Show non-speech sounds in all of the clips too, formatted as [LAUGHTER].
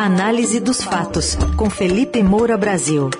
Análise dos fatos, com Felipe Moura Brasil.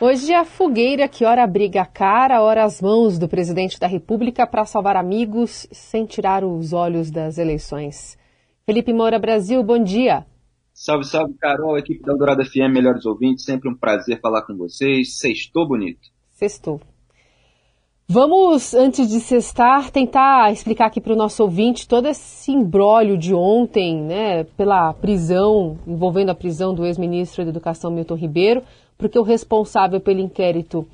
Hoje é a fogueira que ora abriga a cara, ora as mãos do presidente da República para salvar amigos sem tirar os olhos das eleições. Felipe Moura Brasil, bom dia. Salve, salve, Carol, equipe da Eldorado FM, melhores ouvintes, sempre um prazer falar com vocês. Sextou bonito. Sextou. Vamos, antes de sextar, tentar explicar aqui para o nosso ouvinte todo esse imbróglio de ontem, né, pela prisão, envolvendo a prisão do ex-ministro da Educação Milton Ribeiro, porque o responsável pelo inquérito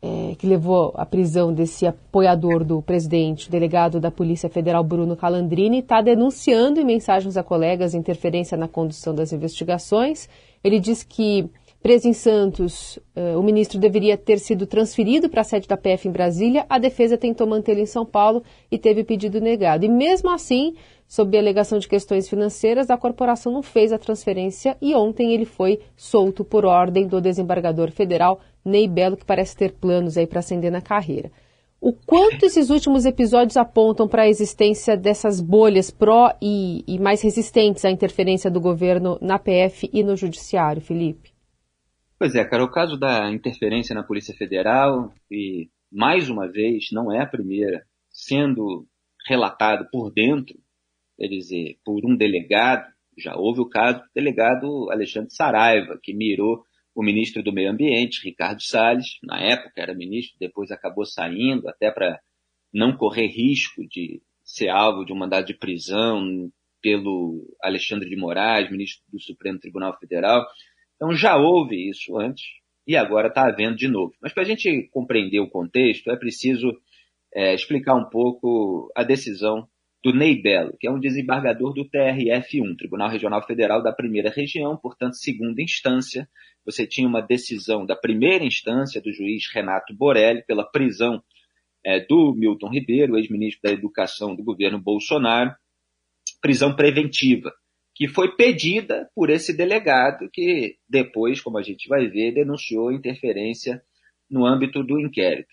é, que levou à prisão desse apoiador do presidente, delegado da Polícia Federal Bruno Calandrini, está denunciando em mensagens a colegas interferência na condução das investigações. Ele diz que Preso em Santos, uh, o ministro deveria ter sido transferido para a sede da PF em Brasília. A defesa tentou mantê-lo em São Paulo e teve pedido negado. E mesmo assim, sob a alegação de questões financeiras, a corporação não fez a transferência e ontem ele foi solto por ordem do desembargador federal Ney Belo, que parece ter planos aí para ascender na carreira. O quanto esses últimos episódios apontam para a existência dessas bolhas pró e, e mais resistentes à interferência do governo na PF e no judiciário, Felipe? Pois é, cara, o caso da interferência na Polícia Federal, e mais uma vez, não é a primeira, sendo relatado por dentro, quer dizer, por um delegado, já houve o caso do delegado Alexandre Saraiva, que mirou o ministro do Meio Ambiente, Ricardo Salles, na época era ministro, depois acabou saindo, até para não correr risco de ser alvo de um mandado de prisão pelo Alexandre de Moraes, ministro do Supremo Tribunal Federal. Então já houve isso antes e agora está havendo de novo. Mas para a gente compreender o contexto, é preciso é, explicar um pouco a decisão do Ney Belo, que é um desembargador do TRF1, Tribunal Regional Federal da Primeira Região, portanto, segunda instância. Você tinha uma decisão da primeira instância do juiz Renato Borelli pela prisão é, do Milton Ribeiro, ex-ministro da Educação do governo Bolsonaro, prisão preventiva que foi pedida por esse delegado que depois, como a gente vai ver, denunciou interferência no âmbito do inquérito.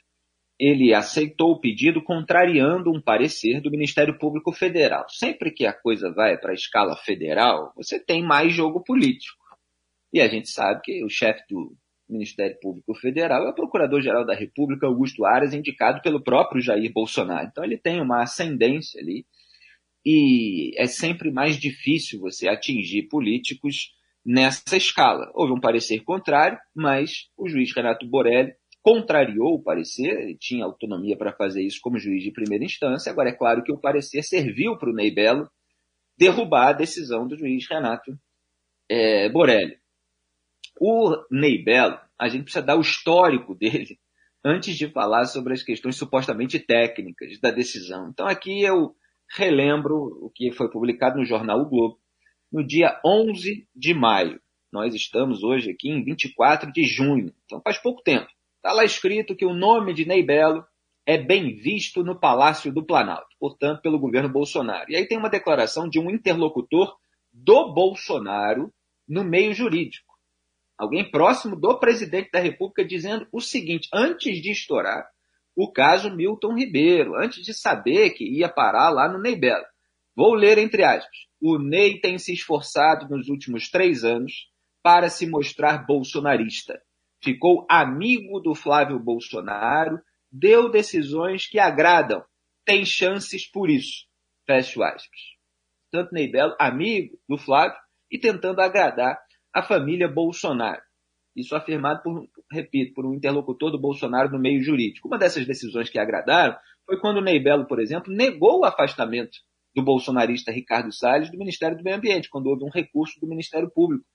Ele aceitou o pedido contrariando um parecer do Ministério Público Federal. Sempre que a coisa vai para a escala federal, você tem mais jogo político. E a gente sabe que o chefe do Ministério Público Federal é o Procurador-Geral da República, Augusto Aras, indicado pelo próprio Jair Bolsonaro. Então ele tem uma ascendência ali e é sempre mais difícil você atingir políticos nessa escala. Houve um parecer contrário, mas o juiz Renato Borelli contrariou o parecer, tinha autonomia para fazer isso como juiz de primeira instância. Agora, é claro que o parecer serviu para o Ney Belo derrubar a decisão do juiz Renato é, Borelli. O Ney Belo, a gente precisa dar o histórico dele [LAUGHS] antes de falar sobre as questões supostamente técnicas da decisão. Então, aqui eu relembro o que foi publicado no jornal O Globo no dia 11 de maio. Nós estamos hoje aqui em 24 de junho, então faz pouco tempo. Está lá escrito que o nome de Ney Belo é bem visto no Palácio do Planalto, portanto, pelo governo Bolsonaro. E aí tem uma declaração de um interlocutor do Bolsonaro no meio jurídico. Alguém próximo do presidente da República dizendo o seguinte: antes de estourar, o caso Milton Ribeiro, antes de saber que ia parar lá no Ney Belo. Vou ler entre aspas. O Ney tem se esforçado nos últimos três anos para se mostrar bolsonarista. Ficou amigo do Flávio Bolsonaro, deu decisões que agradam, tem chances por isso. Fecho aspas. Tanto Ney Belo, amigo do Flávio, e tentando agradar a família Bolsonaro. Isso afirmado por, repito, por um interlocutor do Bolsonaro no meio jurídico. Uma dessas decisões que agradaram foi quando o Ney Belo, por exemplo, negou o afastamento do bolsonarista Ricardo Salles do Ministério do Meio Ambiente, quando houve um recurso do Ministério Público.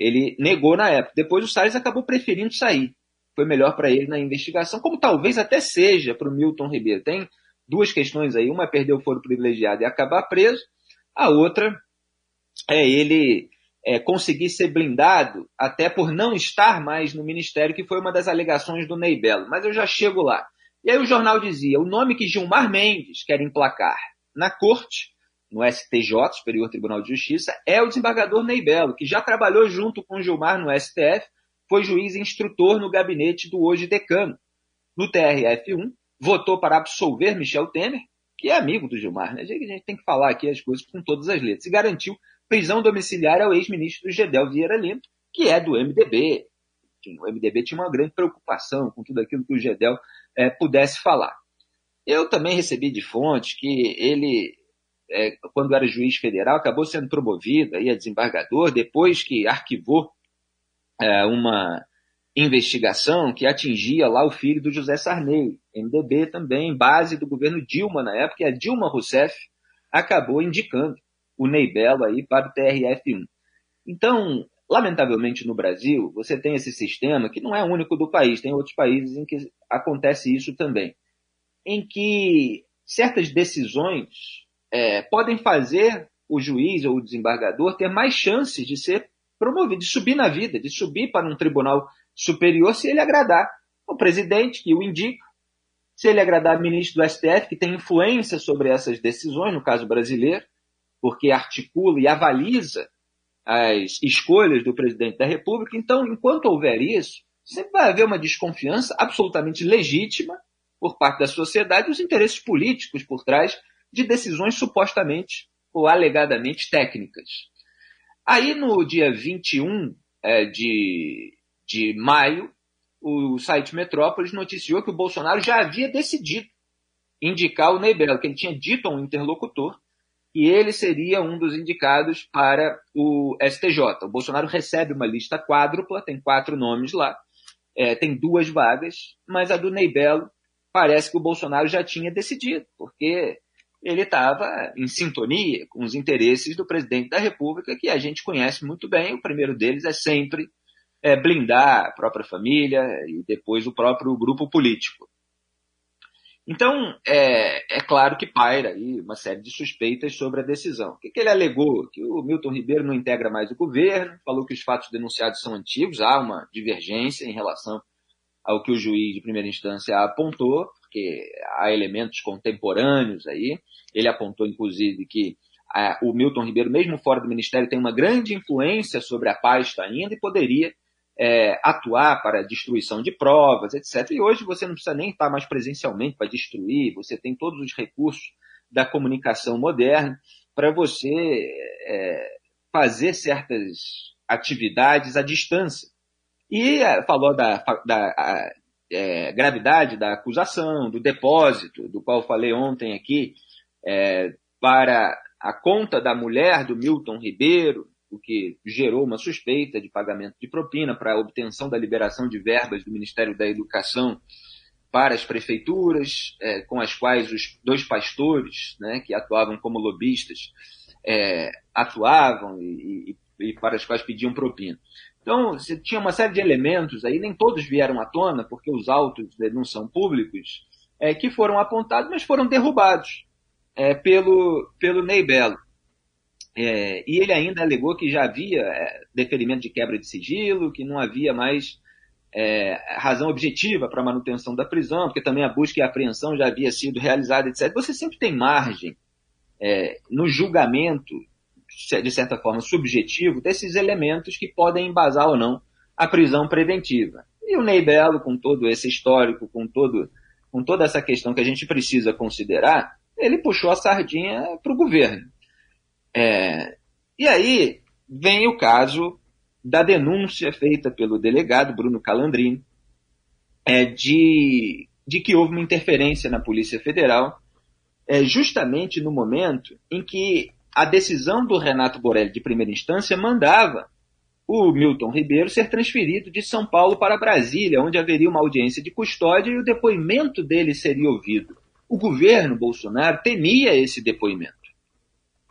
Ele negou na época. Depois o Salles acabou preferindo sair. Foi melhor para ele na investigação, como talvez até seja para o Milton Ribeiro. Tem duas questões aí. Uma é perder o foro privilegiado e acabar preso. A outra é ele é, conseguir ser blindado, até por não estar mais no ministério, que foi uma das alegações do Ney Belo. Mas eu já chego lá. E aí o jornal dizia: o nome que Gilmar Mendes quer emplacar na corte, no STJ, Superior Tribunal de Justiça, é o desembargador Ney Belo, que já trabalhou junto com Gilmar no STF, foi juiz instrutor no gabinete do hoje decano. No TRF1, votou para absolver Michel Temer, que é amigo do Gilmar, né? A gente tem que falar aqui as coisas com todas as letras, e garantiu prisão domiciliar ao ex-ministro Gedel Vieira Lima, que é do MDB. O MDB tinha uma grande preocupação com tudo aquilo que o Gedel é, pudesse falar. Eu também recebi de fonte que ele, é, quando era juiz federal, acabou sendo promovido aí a desembargador, depois que arquivou é, uma investigação que atingia lá o filho do José Sarney, MDB também, base do governo Dilma na época, e a Dilma Rousseff acabou indicando o Ney aí para o TRF1. Então, lamentavelmente no Brasil, você tem esse sistema que não é único do país, tem outros países em que acontece isso também, em que certas decisões é, podem fazer o juiz ou o desembargador ter mais chances de ser promovido, de subir na vida, de subir para um tribunal superior se ele agradar o presidente que o indica, se ele agradar o ministro do STF, que tem influência sobre essas decisões, no caso brasileiro, porque articula e avaliza as escolhas do presidente da República. Então, enquanto houver isso, sempre vai haver uma desconfiança absolutamente legítima por parte da sociedade os interesses políticos por trás de decisões supostamente ou alegadamente técnicas. Aí, no dia 21 é, de de maio, o site Metrópolis noticiou que o Bolsonaro já havia decidido indicar o Ney Belo, que ele tinha dito a um interlocutor que ele seria um dos indicados para o STJ. O Bolsonaro recebe uma lista quádrupla, tem quatro nomes lá, é, tem duas vagas, mas a do Ney Belo parece que o Bolsonaro já tinha decidido, porque ele estava em sintonia com os interesses do presidente da República, que a gente conhece muito bem. O primeiro deles é sempre é, blindar a própria família e depois o próprio grupo político. Então, é, é, claro que paira aí uma série de suspeitas sobre a decisão. O que, que, ele alegou? Que o Milton Ribeiro não integra mais o governo, falou que os fatos denunciados são antigos, há uma divergência em relação ao que o juiz de primeira instância apontou, porque há elementos contemporâneos aí. Ele apontou, inclusive, que a, o Milton Ribeiro, mesmo fora do ministério, tem uma grande influência sobre a pasta ainda e poderia é, atuar para destruição de provas, etc. E hoje você não precisa nem estar mais presencialmente para destruir, você tem todos os recursos da comunicação moderna para você é, fazer certas atividades à distância. E é, falou da, da a, é, gravidade da acusação, do depósito, do qual falei ontem aqui, é, para a conta da mulher do Milton Ribeiro, o que gerou uma suspeita de pagamento de propina para a obtenção da liberação de verbas do Ministério da Educação para as prefeituras, é, com as quais os dois pastores, né, que atuavam como lobistas, é, atuavam e, e, e, para as quais pediam propina. Então, você tinha uma série de elementos aí, nem todos vieram à tona, porque os autos não são públicos, é, que foram apontados, mas foram derrubados é, pelo, pelo Ney Belo. É, e ele ainda alegou que já havia é, deferimento de quebra de sigilo, que não havia mais é, razão objetiva para a manutenção da prisão, porque também a busca e a apreensão já havia sido realizada, etc. Você sempre tem margem é, no julgamento, de certa forma, subjetivo, desses elementos que podem embasar ou não a prisão preventiva. E o Ney Belo, com todo esse histórico, com, todo, com toda essa questão que a gente precisa considerar, ele puxou a sardinha para o governo. É, e aí vem o caso da denúncia feita pelo delegado Bruno Calandrini é, de, de que houve uma interferência na Polícia Federal é, justamente no momento em que a decisão do Renato Borelli de primeira instância mandava o Milton Ribeiro ser transferido de São Paulo para Brasília, onde haveria uma audiência de custódia e o depoimento dele seria ouvido. O governo Bolsonaro temia esse depoimento.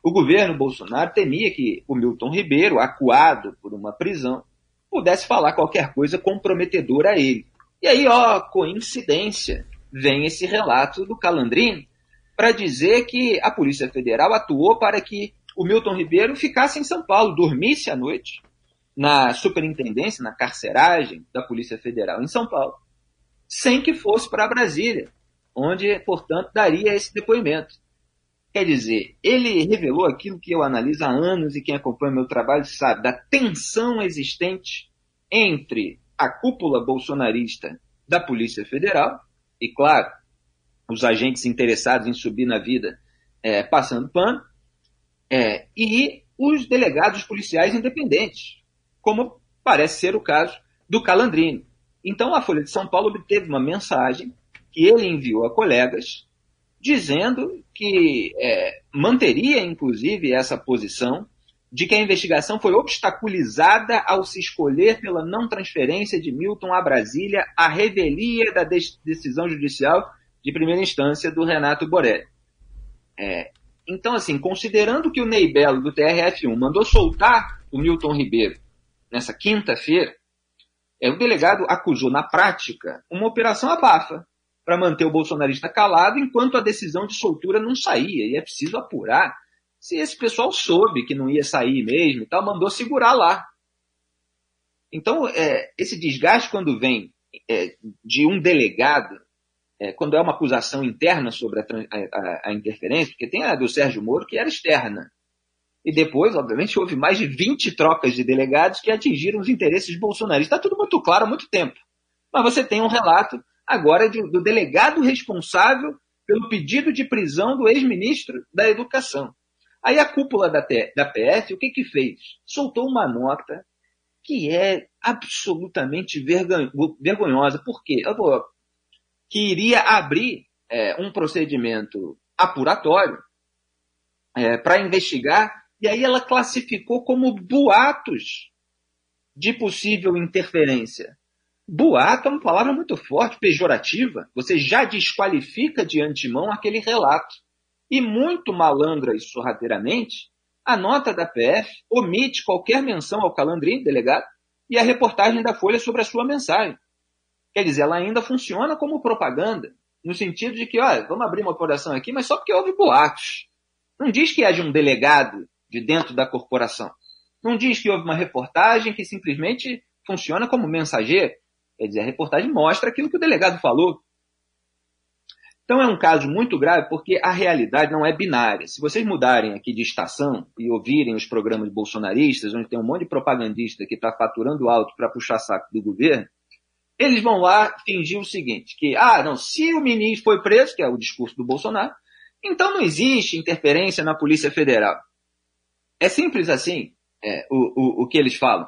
O governo Bolsonaro temia que o Milton Ribeiro, acuado por uma prisão, pudesse falar qualquer coisa comprometedora a ele. E aí, ó, coincidência, vem esse relato do Calandrini para dizer que a Polícia Federal atuou para que o Milton Ribeiro ficasse em São Paulo, dormisse à noite na superintendência, na carceragem da Polícia Federal em São Paulo, sem que fosse para Brasília, onde, portanto, daria esse depoimento. Quer dizer, ele revelou aquilo que eu analiso há anos e quem acompanha meu trabalho sabe, da tensão existente entre a cúpula bolsonarista da Polícia Federal, e claro, os agentes interessados em subir na vida é, passando pano, é, e os delegados policiais independentes, como parece ser o caso do Calandrino. Então a Folha de São Paulo obteve uma mensagem que ele enviou a colegas dizendo que é, manteria, inclusive, essa posição de que a investigação foi obstaculizada ao se escolher pela não transferência de Milton a Brasília a revelia da decisão judicial de primeira instância do Renato Borelli. É, então, assim, considerando que o Ney Belo do TRF1 mandou soltar o Milton Ribeiro nessa quinta-feira, é, o delegado acusou na prática uma operação abafa para manter o bolsonarista calado enquanto a decisão de soltura não saía. E é preciso apurar se esse pessoal soube que não ia sair mesmo e tal, mandou segurar lá. Então, é, esse desgaste quando vem é, de um delegado, é, quando é uma acusação interna sobre a, a, a, interferência, porque tem a do Sérgio Moro que era externa. E depois, obviamente, houve mais de 20 trocas de delegados que atingiram os interesses bolsonaristas. Está tudo muito claro há muito tempo. Mas você tem um relato agora de, do delegado responsável pelo pedido de prisão do ex-ministro da Educação. Aí a cúpula da, da PF, o que que fez? Soltou uma nota que é absolutamente vergonhosa. Por quê? Que iria abrir é, um procedimento apuratório é, para investigar, e aí ela classificou como boatos de possível interferência. Boato é uma palavra muito forte, pejorativa. Você já desqualifica de antemão aquele relato e muito malandra e sorrateiramente, a nota da PF omite qualquer menção ao Calandrinho, delegado, e a reportagem da Folha sobre a sua mensagem. Quer dizer, ela ainda funciona como propaganda, no sentido de que, olha, vamos abrir uma operação aqui, mas só porque houve boatos. Não diz que haja um delegado de dentro da corporação. Não diz que houve uma reportagem que simplesmente funciona como mensageiro. Quer dizer, a reportagem mostra aquilo que o delegado falou. Então é um caso muito grave porque a realidade não é binária. Se vocês mudarem aqui de estação e ouvirem os programas bolsonaristas, onde tem um monte de propagandista que está faturando alto para puxar saco do governo, eles vão lá fingir o seguinte, que, ah, não, se o ministro foi preso, que é o discurso do Bolsonaro, então não existe interferência na Polícia Federal. É simples assim é, o, o, o que eles falam.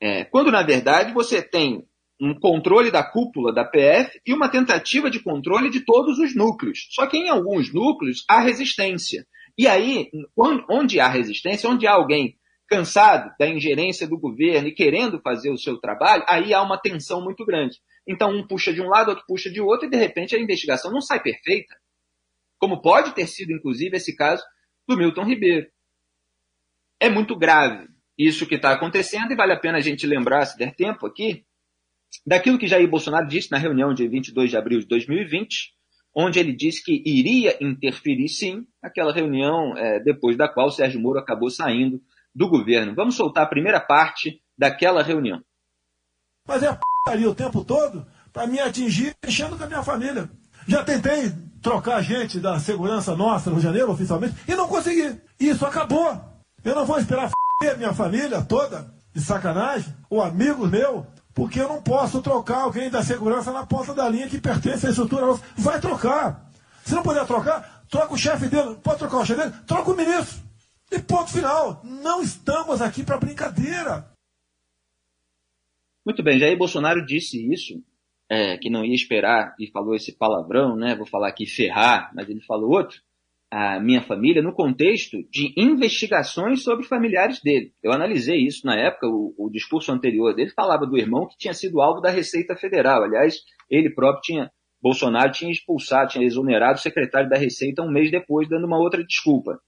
É, quando, na verdade, você tem um controle da cúpula da PF e uma tentativa de controle de todos os núcleos. Só que em alguns núcleos há resistência. E aí, onde há resistência, onde há alguém cansado da ingerência do governo e querendo fazer o seu trabalho, aí há uma tensão muito grande. Então, um puxa de um lado, outro puxa de outro, e de repente a investigação não sai perfeita. Como pode ter sido, inclusive, esse caso do Milton Ribeiro. É muito grave isso que está acontecendo, e vale a pena a gente lembrar, se der tempo aqui, daquilo que Jair Bolsonaro disse na reunião de 22 de abril de 2020, onde ele disse que iria interferir sim, aquela reunião é, depois da qual Sérgio Moro acabou saindo do governo. Vamos soltar a primeira parte daquela reunião. Mas é ali o tempo todo para me atingir mexendo com a minha família. Já tentei trocar gente da segurança nossa no janeiro, oficialmente, e não consegui. Isso acabou. Eu não vou esperar minha família toda, de sacanagem, ou amigos meus, porque eu não posso trocar alguém da segurança na ponta da linha que pertence à estrutura. Vai trocar. Se não puder trocar, troca o chefe dele. Pode trocar o chefe dele? Troca o ministro. E ponto final. Não estamos aqui para brincadeira. Muito bem, Jair Bolsonaro disse isso, é, que não ia esperar e falou esse palavrão, né? Vou falar aqui ferrar, mas ele falou outro a minha família no contexto de investigações sobre familiares dele. Eu analisei isso na época, o, o, discurso anterior dele falava do irmão que tinha sido alvo da Receita Federal. Aliás, ele próprio tinha, Bolsonaro tinha expulsado, tinha exonerado o secretário da Receita um mês depois, dando uma outra desculpa.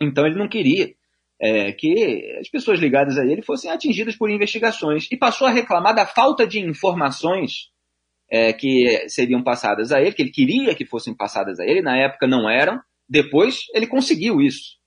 Então ele não queria é, que as pessoas ligadas a ele fossem atingidas por investigações e passou a reclamar da falta de informações é, que seriam passadas a ele, que ele queria que fossem passadas a ele, na época não eram, depois ele conseguiu isso.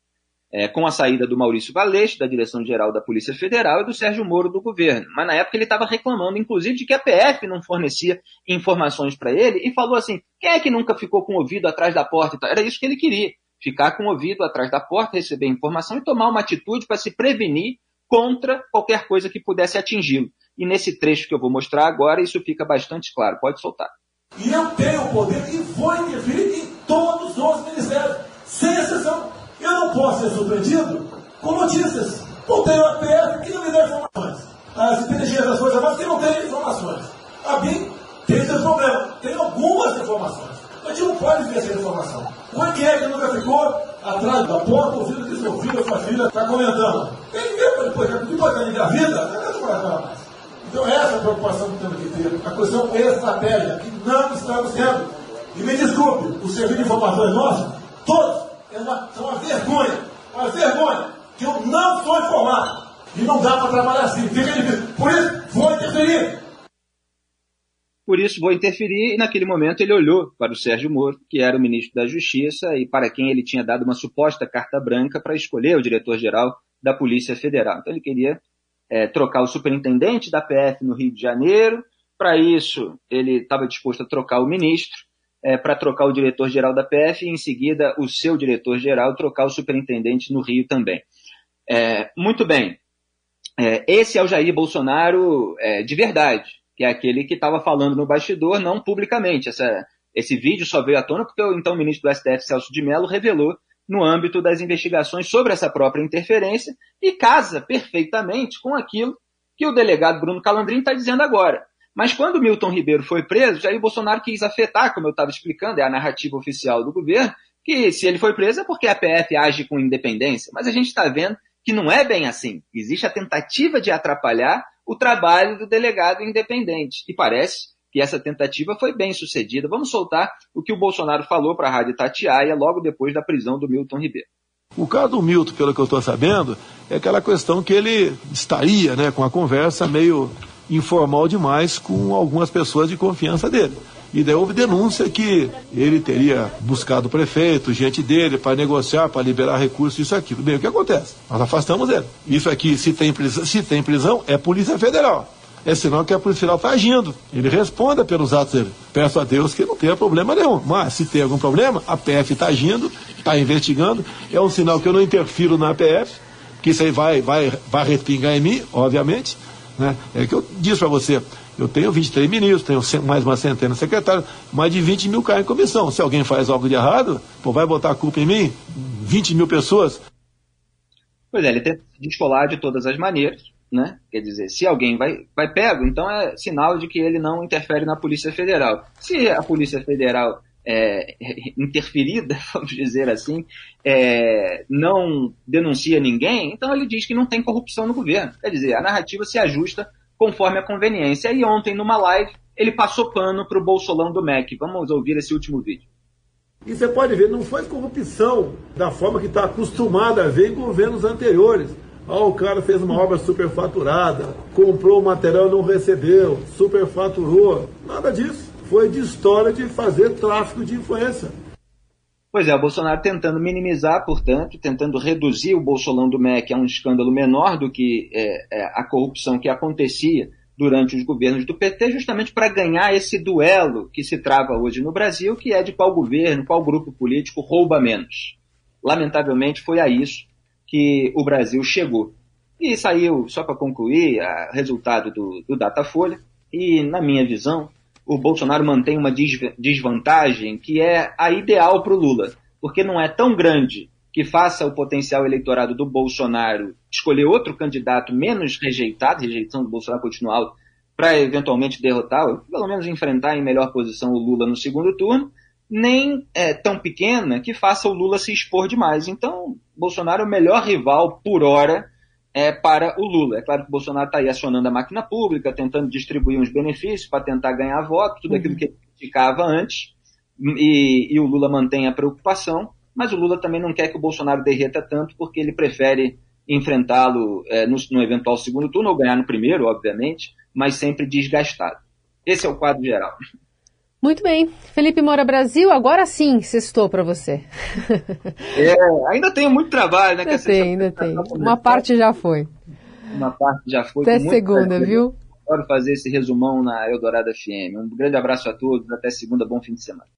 É, com a saída do Maurício Valeixo, da direção-geral da Polícia Federal, e do Sérgio Moro do governo. Mas na época ele estava reclamando, inclusive, de que a PF não fornecia informações para ele e falou assim: quem é que nunca ficou com o ouvido atrás da porta? Era isso que ele queria: ficar com o ouvido atrás da porta, receber informação e tomar uma atitude para se prevenir contra qualquer coisa que pudesse atingi-lo. E nesse trecho que eu vou mostrar agora, isso fica bastante claro. Pode soltar. E eu tenho o poder e vou interferir em todos os ministérios, sem exceção. Eu não posso ser surpreendido com notícias. Não tenho a PF que não me dá informações. As inteligências das Forças Armadas que não têm informações. A BIM tem esse problema. Tem algumas informações. A gente não pode ver essa informação. O é que é que nunca ficou atrás da porta ouvindo que seu filho ou sua filha está comentando? Tem ninguém para depois, depois da engravida, não é mais. Então essa é a preocupação que temos que ter. A questão é estratégia, que não estamos tendo. E me desculpe, o serviço de informações nosso, todos, é uma, são uma vergonha. Uma vergonha que eu não sou informado. E não dá para trabalhar assim. Fica difícil. Por isso, vou interferir. Por isso, vou interferir. E naquele momento ele olhou para o Sérgio Moro, que era o ministro da Justiça e para quem ele tinha dado uma suposta carta branca para escolher o diretor-geral da Polícia Federal. Então ele queria é, trocar o superintendente da PF no Rio de Janeiro. Para isso, ele estava disposto a trocar o ministro, é, para trocar o diretor-geral da PF e, em seguida, o seu diretor-geral trocar o superintendente no Rio também. É, muito bem. É, esse é o Jair Bolsonaro é, de verdade, que é aquele que estava falando no bastidor, não publicamente. Essa, esse vídeo só veio à tona porque o então ministro do STF, Celso de Mello, revelou no âmbito das investigações sobre essa própria interferência e casa perfeitamente com aquilo que o delegado Bruno Calandrin está dizendo agora. Mas quando Milton Ribeiro foi preso, Jair Bolsonaro quis afetar, como eu estava explicando, é a narrativa oficial do governo, que se ele foi preso é porque a PF age com independência. Mas a gente está vendo que não é bem assim. Existe a tentativa de atrapalhar o trabalho do delegado independente. E parece que essa tentativa foi bem sucedida. Vamos soltar o que o Bolsonaro falou para a Rádio Tatiaia logo depois da prisão do Milton Ribeiro. O caso do Milton, pelo que eu estou sabendo, é aquela questão que ele estaria né, com a conversa meio informal demais com algumas pessoas de confiança dele. E daí houve denúncia que ele teria buscado o prefeito, gente dele, para negociar, para liberar recursos, isso aqui. Bem, o que acontece? Nós afastamos ele. Isso aqui, se tem prisão, se tem prisão é Polícia Federal é sinal que a Polícia Federal está agindo. Ele responda pelos atos dele. Peço a Deus que não tenha problema nenhum. Mas, se tem algum problema, a PF está agindo, está investigando. É um sinal que eu não interfiro na PF, que isso aí vai, vai, vai respingar em mim, obviamente. Né? É que eu disse para você, eu tenho 23 ministros, tenho mais uma centena de secretários, mais de 20 mil caem em comissão. Se alguém faz algo de errado, pô, vai botar a culpa em mim? 20 mil pessoas? Pois é, ele tenta se descolar de todas as maneiras né? Quer dizer, se alguém vai, vai pego, então é sinal de que ele não interfere na Polícia Federal. Se a Polícia Federal é, [LAUGHS] interferida, [LAUGHS] vamos dizer assim, é, não denuncia ninguém, então ele diz que não tem corrupção no governo. Quer dizer, a narrativa se ajusta conforme a conveniência. E ontem, numa live, ele passou pano para o Bolsolão do MEC. Vamos ouvir esse último vídeo. E você pode ver, não foi corrupção da forma que está acostumada a ver em governos anteriores ah, o cara fez uma obra superfaturada, comprou o material e não recebeu, superfaturou. Nada disso. Foi de história de fazer tráfico de influência. Pois é, o Bolsonaro tentando minimizar, portanto, tentando reduzir o Bolsolão do MEC a um escândalo menor do que é, é, a corrupção que acontecia durante os governos do PT, justamente para ganhar esse duelo que se trava hoje no Brasil, que é de qual governo, qual grupo político rouba menos. Lamentavelmente foi a isso que o Brasil chegou. E saiu, só para concluir, o resultado do, do Datafolha, e na minha visão, o Bolsonaro mantém uma desvantagem que é a ideal para o Lula, porque não é tão grande que faça o potencial eleitorado do Bolsonaro escolher outro candidato menos rejeitado, rejeição do Bolsonaro continua para eventualmente derrotar, pelo menos enfrentar em melhor posição o Lula no segundo turno, nem é, tão pequena que faça o Lula se expor demais. Então, Bolsonaro é o melhor rival por hora é, para o Lula. É claro que o Bolsonaro está aí acionando a máquina pública, tentando distribuir uns benefícios para tentar ganhar voto, tudo uhum. aquilo que ele criticava antes, e, e, o Lula mantém a preocupação, mas o Lula também não quer que o Bolsonaro derreta tanto, porque ele prefere enfrentá-lo é, no, no eventual segundo turno, ou ganhar no primeiro, obviamente, mas sempre desgastado. Esse é o quadro geral. Muito bem. Felipe Moura Brasil, agora sim sextou para você. [LAUGHS] É, ainda tenho muito trabalho, né? Ainda tem, ainda tem. Uma parte já foi. Uma parte já foi. Até segunda, prazer. viu? Adoro fazer esse resumão na Eldorado FM. Um grande abraço a todos, até segunda, bom fim de semana.